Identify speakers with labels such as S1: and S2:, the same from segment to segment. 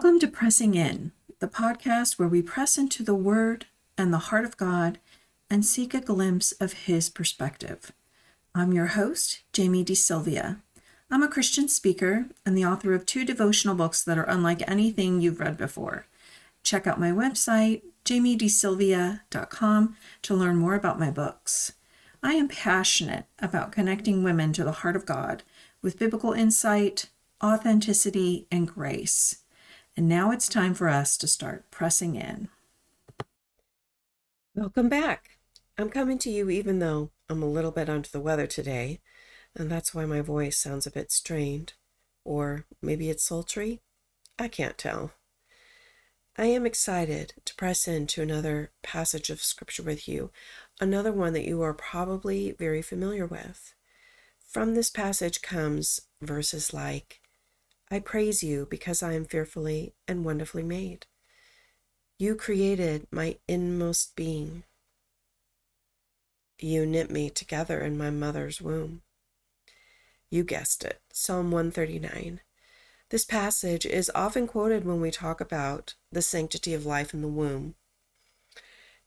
S1: Welcome to Pressing In, the podcast where we press into the Word and the heart of God and seek a glimpse of His perspective. I'm your host, Jamie DeSylvia. I'm a Christian speaker and the author of two devotional books that are unlike anything you've read before. Check out my website, jamiedesylvia.com, to learn more about my books. I am passionate about connecting women to the heart of God with biblical insight, authenticity, and grace. And now it's time for us to start pressing in.
S2: Welcome back. I'm coming to you even though I'm a little bit under the weather today, and that's why my voice sounds a bit strained. Or maybe it's sultry? I can't tell. I am excited to press into another passage of scripture with you, another one that you are probably very familiar with. From this passage comes verses like, I praise you because I am fearfully and wonderfully made. You created my inmost being. You knit me together in my mother's womb. You guessed it, Psalm 139. This passage is often quoted when we talk about the sanctity of life in the womb.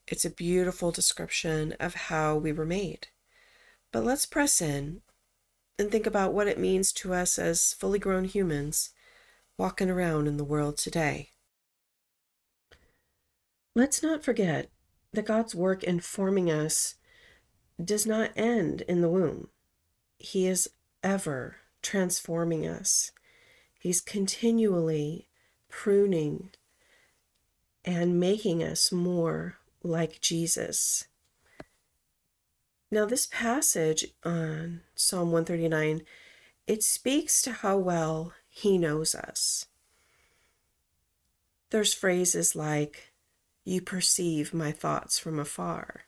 S2: It's a beautiful description of how we were made. But let's press in and think about what it means to us as fully grown humans walking around in the world today. Let's not forget that God's work in forming us does not end in the womb. He is ever transforming us. He's continually pruning and making us more like Jesus. Now, this passage on Psalm 139, it speaks to how well he knows us. There's phrases like, You perceive my thoughts from afar.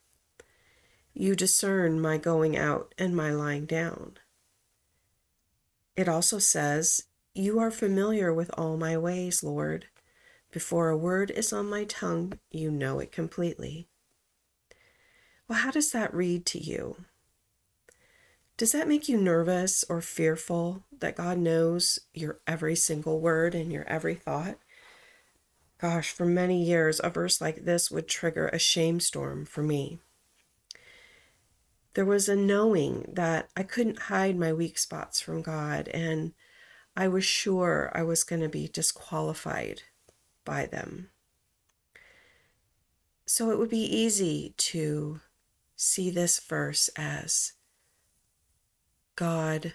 S2: You discern my going out and my lying down. It also says, You are familiar with all my ways, Lord. Before a word is on my tongue, you know it completely. Well, how does that read to you? Does that make you nervous or fearful that God knows your every single word and your every thought? Gosh, for many years, a verse like this would trigger a shame storm for me. There was a knowing that I couldn't hide my weak spots from God, and I was sure I was going to be disqualified by them. So it would be easy to see this verse as God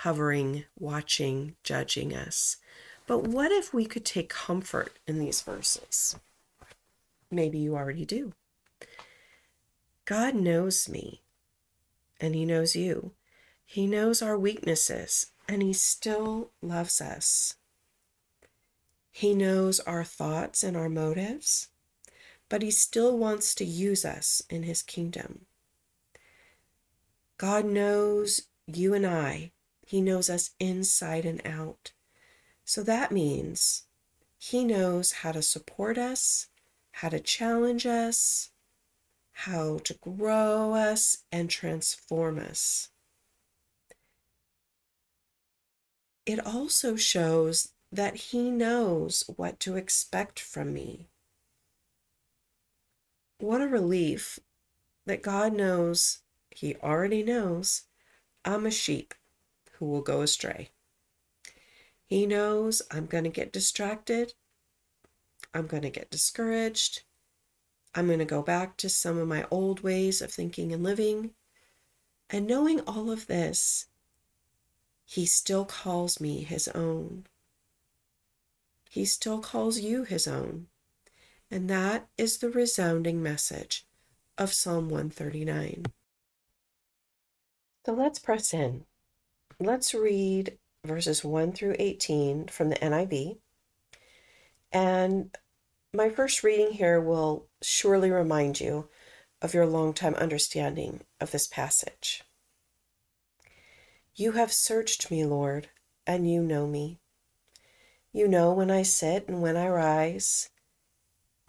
S2: hovering, watching, judging us. But what if we could take comfort in these verses? Maybe you already do. God knows me, and He knows you. He knows our weaknesses, and He still loves us. He knows our thoughts and our motives, but He still wants to use us in His kingdom. God knows you and I, He knows us inside and out. So that means He knows how to support us, how to challenge us, how to grow us, and transform us. It also shows that He knows what to expect from me. What a relief that God knows, He already knows, I'm a sheep who will go astray. He knows I'm going to get distracted. I'm going to get discouraged. I'm going to go back to some of my old ways of thinking and living. And knowing all of this, he still calls me his own. He still calls you his own. And that is the resounding message of Psalm 139. So let's press in. Let's read verses 1 through 18 from the NIV. And my first reading here will surely remind you of your long-time understanding of this passage. You have searched me, Lord, and you know me. You know when I sit and when I rise.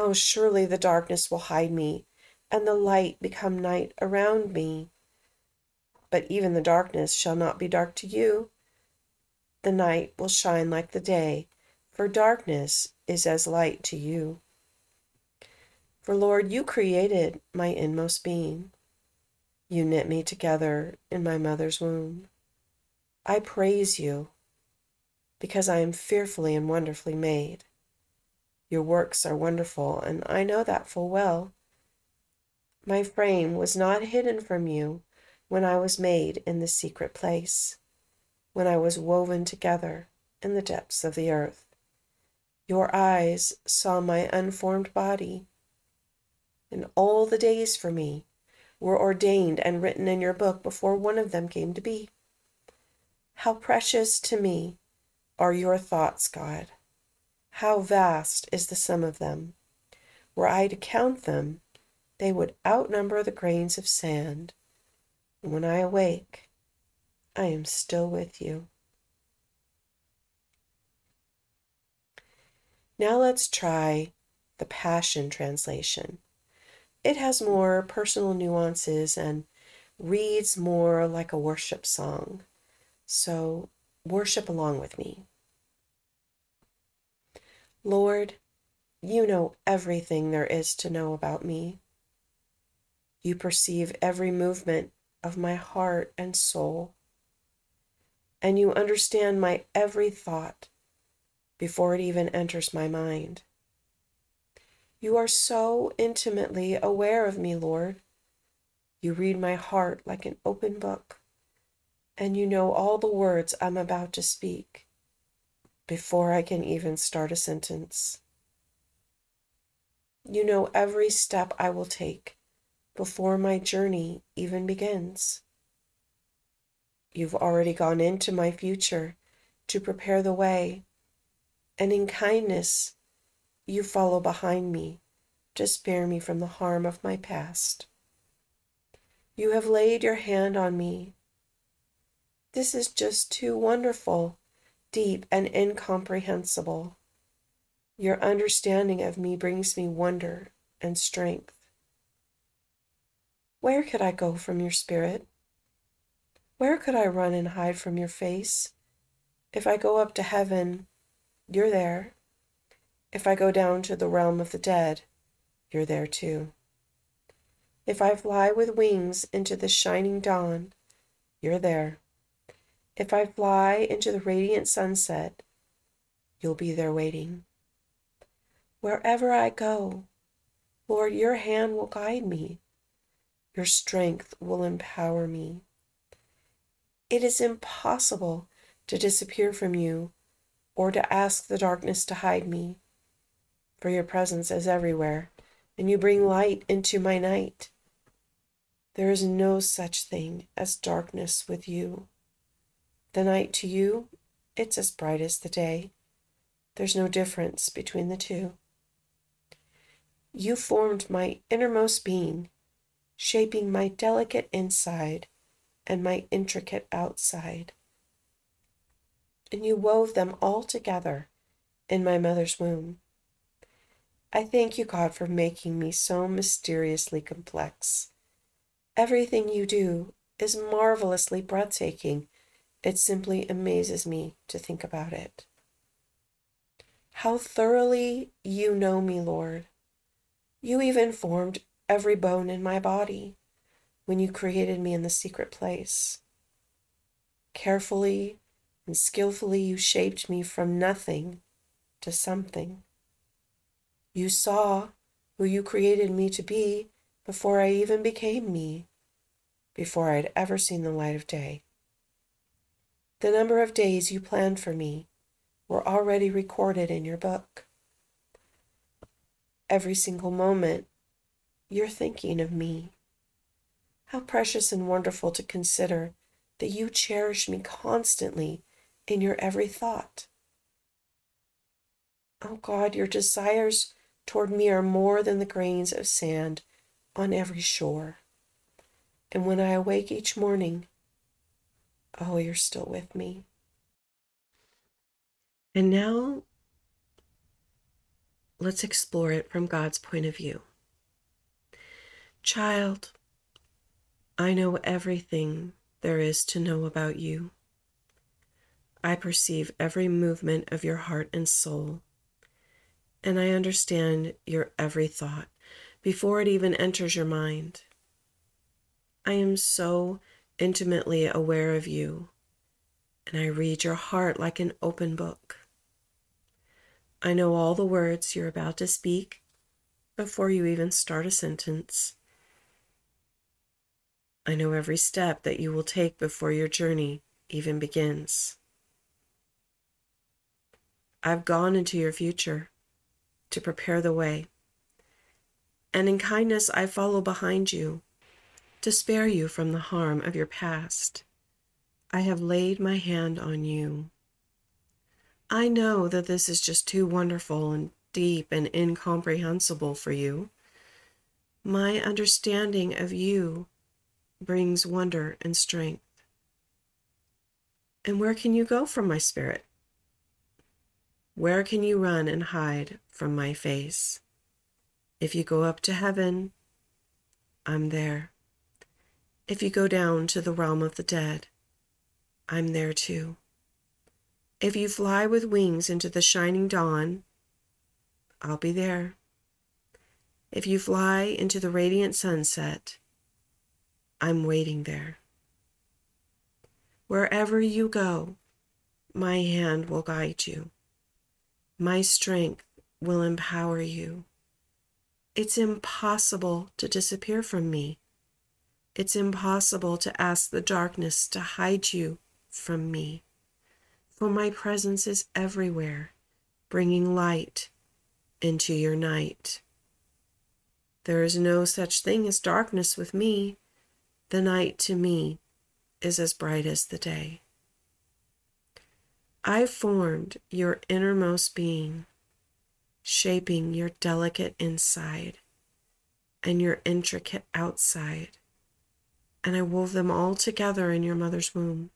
S2: Oh, surely the darkness will hide me, and the light become night around me. But even the darkness shall not be dark to you. The night will shine like the day, for darkness is as light to you. For Lord, you created my inmost being. You knit me together in my mother's womb. I praise you because I am fearfully and wonderfully made. Your works are wonderful, and I know that full well. My frame was not hidden from you when I was made in the secret place, when I was woven together in the depths of the earth. Your eyes saw my unformed body and all the days for me were ordained and written in your book before one of them came to be. How precious to me are your thoughts, God. How vast is the sum of them. Were I to count them, they would outnumber the grains of sand. And when I awake, I am still with you. Now let's try the Passion Translation. It has more personal nuances and reads more like a worship song. So worship along with me. Lord, you know everything there is to know about me. You perceive every movement of my heart and soul, and you understand my every thought before it even enters my mind. You are so intimately aware of me, Lord. You read my heart like an open book, and you know all the words I'm about to speak before I can even start a sentence. You know every step I will take before my journey even begins. You've already gone into my future to prepare the way, and in kindness, you follow behind me to spare me from the harm of my past. You have laid your hand on me. This is just too wonderful, deep, and incomprehensible. Your understanding of me brings me wonder and strength. Where could I go from your spirit? Where could I run and hide from your face? If I go up to heaven, you're there. If I go down to the realm of the dead, you're there too. If I fly with wings into the shining dawn, you're there. If I fly into the radiant sunset, you'll be there waiting. Wherever I go, Lord, your hand will guide me. Your strength will empower me. It is impossible to disappear from you or to ask the darkness to hide me for your presence is everywhere, and you bring light into my night. There is no such thing as darkness with you. The night to you, it's as bright as the day. There's no difference between the two. You formed my innermost being, shaping my delicate inside and my intricate outside. And you wove them all together in my mother's womb. I thank you, God, for making me so mysteriously complex. Everything you do is marvelously breathtaking. It simply amazes me to think about it. How thoroughly you know me, Lord. You even formed every bone in my body when you created me in the secret place. Carefully and skillfully, you shaped me from nothing to something. You saw who you created me to be before I even became me, before I had ever seen the light of day. The number of days you planned for me were already recorded in your book. Every single moment, you're thinking of me. How precious and wonderful to consider that you cherish me constantly in your every thought. Oh God, your desires toward me are more than the grains of sand on every shore. And when I awake each morning, Oh, you're still with me. And now let's explore it from God's point of view. Child, I know everything there is to know about you. I perceive every movement of your heart and soul, and I understand your every thought before it even enters your mind. I am so intimately aware of you, and I read your heart like an open book. I know all the words you're about to speak before you even start a sentence. I know every step that you will take before your journey even begins. I've gone into your future to prepare the way, and in kindness I follow behind you to spare you from the harm of your past. I have laid my hand on you. I know that this is just too wonderful and deep and incomprehensible for you. My understanding of you brings wonder and strength. And where can you go from my spirit? Where can you run and hide from my face? If you go up to heaven, I'm there. If you go down to the realm of the dead, I'm there too. If you fly with wings into the shining dawn, I'll be there. If you fly into the radiant sunset, I'm waiting there. Wherever you go, my hand will guide you. My strength will empower you. It's impossible to disappear from me. It's impossible to ask the darkness to hide you from me, for my presence is everywhere, bringing light into your night. There is no such thing as darkness with me. The night to me is as bright as the day. I formed your innermost being, shaping your delicate inside and your intricate outside and I wove them all together in your mother's womb.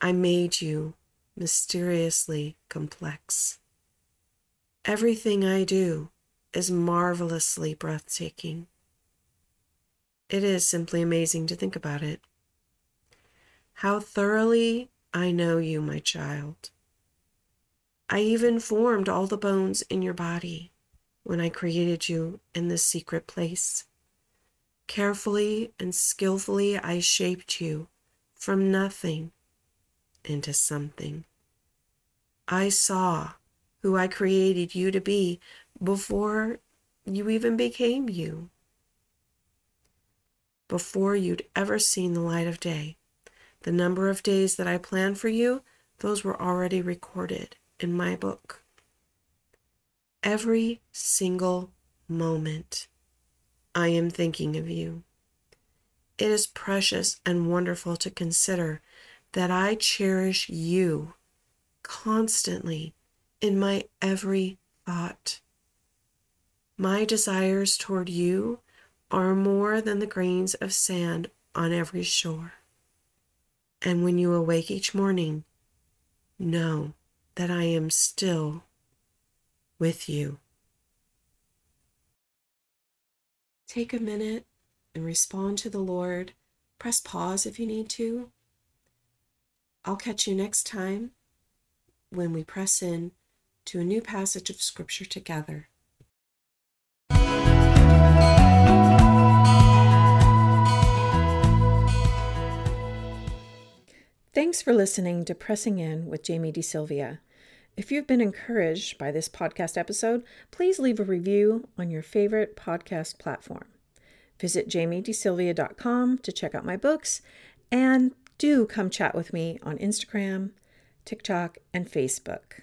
S2: I made you mysteriously complex. Everything I do is marvelously breathtaking. It is simply amazing to think about it. How thoroughly I know you, my child. I even formed all the bones in your body when I created you in this secret place. Carefully and skillfully I shaped you from nothing into something. I saw who I created you to be before you even became you. Before you'd ever seen the light of day. The number of days that I planned for you, those were already recorded in my book. Every single moment I am thinking of you. It is precious and wonderful to consider that I cherish you constantly in my every thought. My desires toward you are more than the grains of sand on every shore. And when you awake each morning, know that I am still with you. Take a minute and respond to the Lord. Press pause if you need to. I'll catch you next time when we press in to a new passage of Scripture together.
S1: Thanks for listening to Pressing In with Jamie DeSylvia. If you've been encouraged by this podcast episode, please leave a review on your favorite podcast platform. Visit jamiedesylvia.com to check out my books and do come chat with me on Instagram, TikTok, and Facebook.